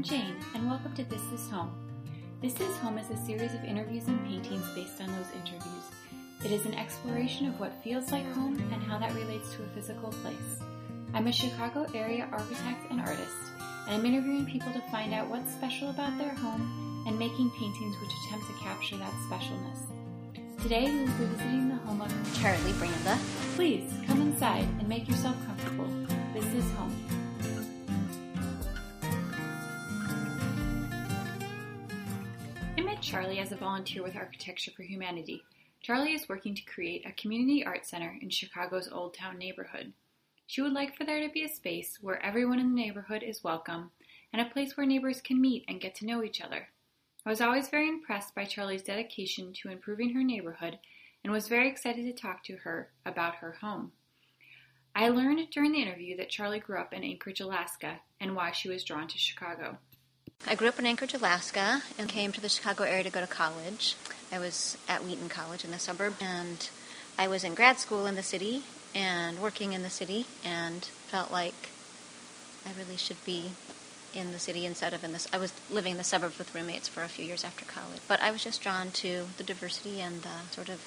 I'm Jane, and welcome to This Is Home. This Is Home is a series of interviews and paintings based on those interviews. It is an exploration of what feels like home and how that relates to a physical place. I'm a Chicago area architect and artist, and I'm interviewing people to find out what's special about their home and making paintings which attempt to capture that specialness. Today we will be visiting the home of Charlie Branda. Please come inside and make yourself comfortable. This is home. Charlie as a volunteer with Architecture for Humanity. Charlie is working to create a community art center in Chicago's Old Town neighborhood. She would like for there to be a space where everyone in the neighborhood is welcome and a place where neighbors can meet and get to know each other. I was always very impressed by Charlie's dedication to improving her neighborhood and was very excited to talk to her about her home. I learned during the interview that Charlie grew up in Anchorage, Alaska, and why she was drawn to Chicago. I grew up in Anchorage, Alaska, and came to the Chicago area to go to college. I was at Wheaton College in the suburb, and I was in grad school in the city and working in the city, and felt like I really should be in the city instead of in this. I was living in the suburbs with roommates for a few years after college, but I was just drawn to the diversity and the sort of,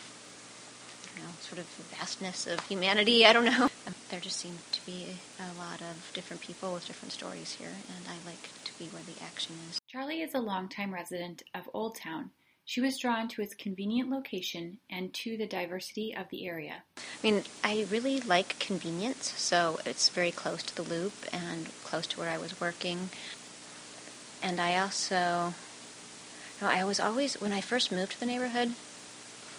you know, sort of vastness of humanity. I don't know. There just seemed to be a lot of different people with different stories here, and I like to be where the action is. Charlie is a longtime resident of Old Town. She was drawn to its convenient location and to the diversity of the area. I mean, I really like convenience, so it's very close to the loop and close to where I was working. And I also, you know, I was always, when I first moved to the neighborhood,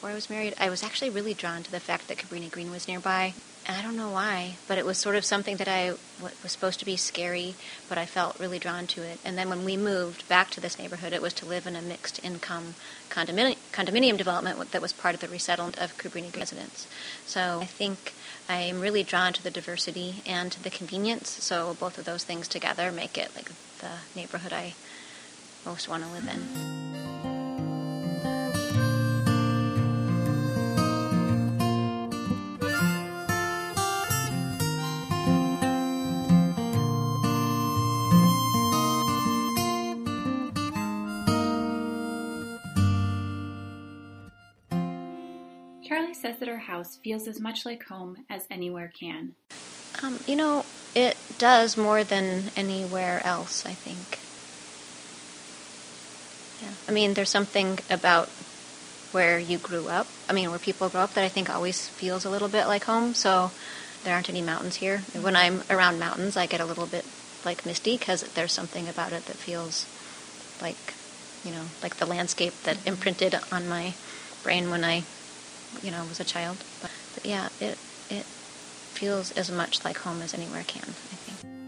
before I was married, I was actually really drawn to the fact that Cabrini Green was nearby. And I don't know why, but it was sort of something that I was supposed to be scary, but I felt really drawn to it. And then when we moved back to this neighborhood, it was to live in a mixed income condominium, condominium development that was part of the resettlement of Cabrini Green residents. So I think I'm really drawn to the diversity and to the convenience. So both of those things together make it like the neighborhood I most want to live in. Charlie says that her house feels as much like home as anywhere can. Um, you know, it does more than anywhere else, I think. Yeah. I mean, there's something about where you grew up, I mean, where people grow up that I think always feels a little bit like home. So there aren't any mountains here. When I'm around mountains, I get a little bit like misty because there's something about it that feels like, you know, like the landscape that imprinted on my brain when I, you know, was a child. But, but yeah, it it feels as much like home as anywhere can, I think.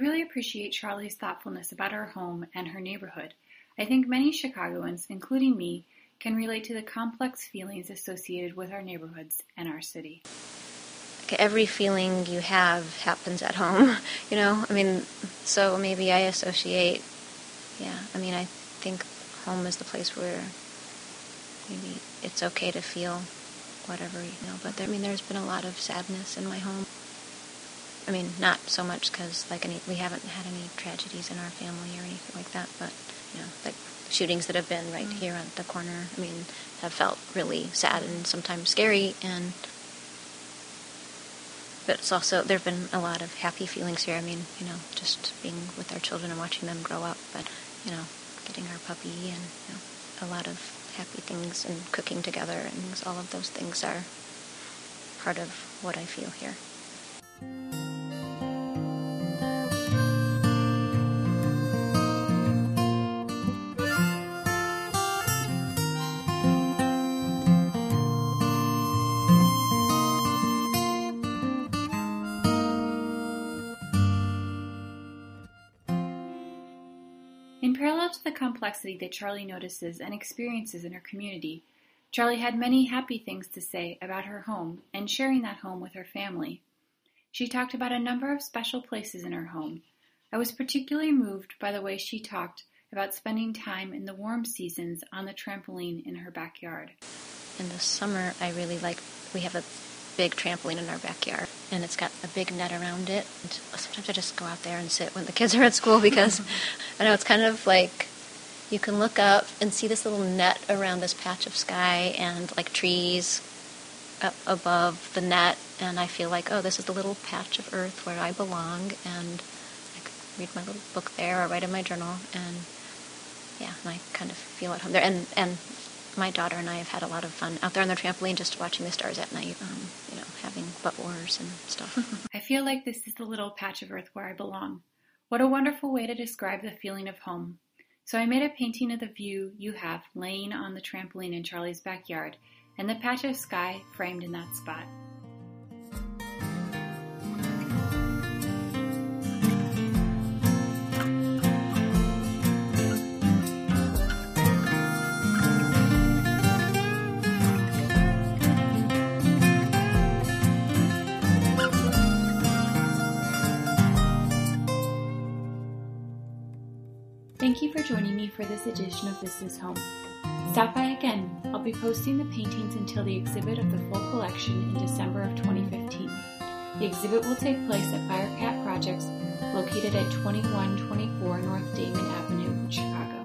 Really appreciate Charlie's thoughtfulness about her home and her neighborhood. I think many Chicagoans, including me, can relate to the complex feelings associated with our neighborhoods and our city. Every feeling you have happens at home, you know? I mean, so maybe I associate, yeah, I mean, I think home is the place where maybe it's okay to feel whatever, you know, but there, I mean, there's been a lot of sadness in my home. I mean, not so much because like any, we haven't had any tragedies in our family or anything like that, but you know, like shootings that have been right Mm. here on the corner. I mean, have felt really sad and sometimes scary, and but it's also there've been a lot of happy feelings here. I mean, you know, just being with our children and watching them grow up, but you know, getting our puppy and you know, a lot of happy things and cooking together and all of those things are part of what I feel here. Parallel to the complexity that Charlie notices and experiences in her community, Charlie had many happy things to say about her home and sharing that home with her family. She talked about a number of special places in her home. I was particularly moved by the way she talked about spending time in the warm seasons on the trampoline in her backyard. In the summer, I really like, we have a big trampoline in our backyard, and it's got a big net around it. And sometimes I just go out there and sit when the kids are at school because I know it's kind of like you can look up and see this little net around this patch of sky and like trees up above the net, and I feel like, oh, this is the little patch of earth where I belong, and I could read my little book there or write in my journal, and yeah, and I kind of feel at home there. And and my daughter and I have had a lot of fun out there on the trampoline, just watching the stars at night. Um, you know, having butt wars and stuff. I feel like this is the little patch of earth where I belong. What a wonderful way to describe the feeling of home. So I made a painting of the view you have laying on the trampoline in Charlie's backyard and the patch of sky framed in that spot. Thank you for joining me for this edition of This Is Home. Stop by again. I'll be posting the paintings until the exhibit of the full collection in December of 2015. The exhibit will take place at Firecat Projects, located at 2124 North Damen Avenue, Chicago.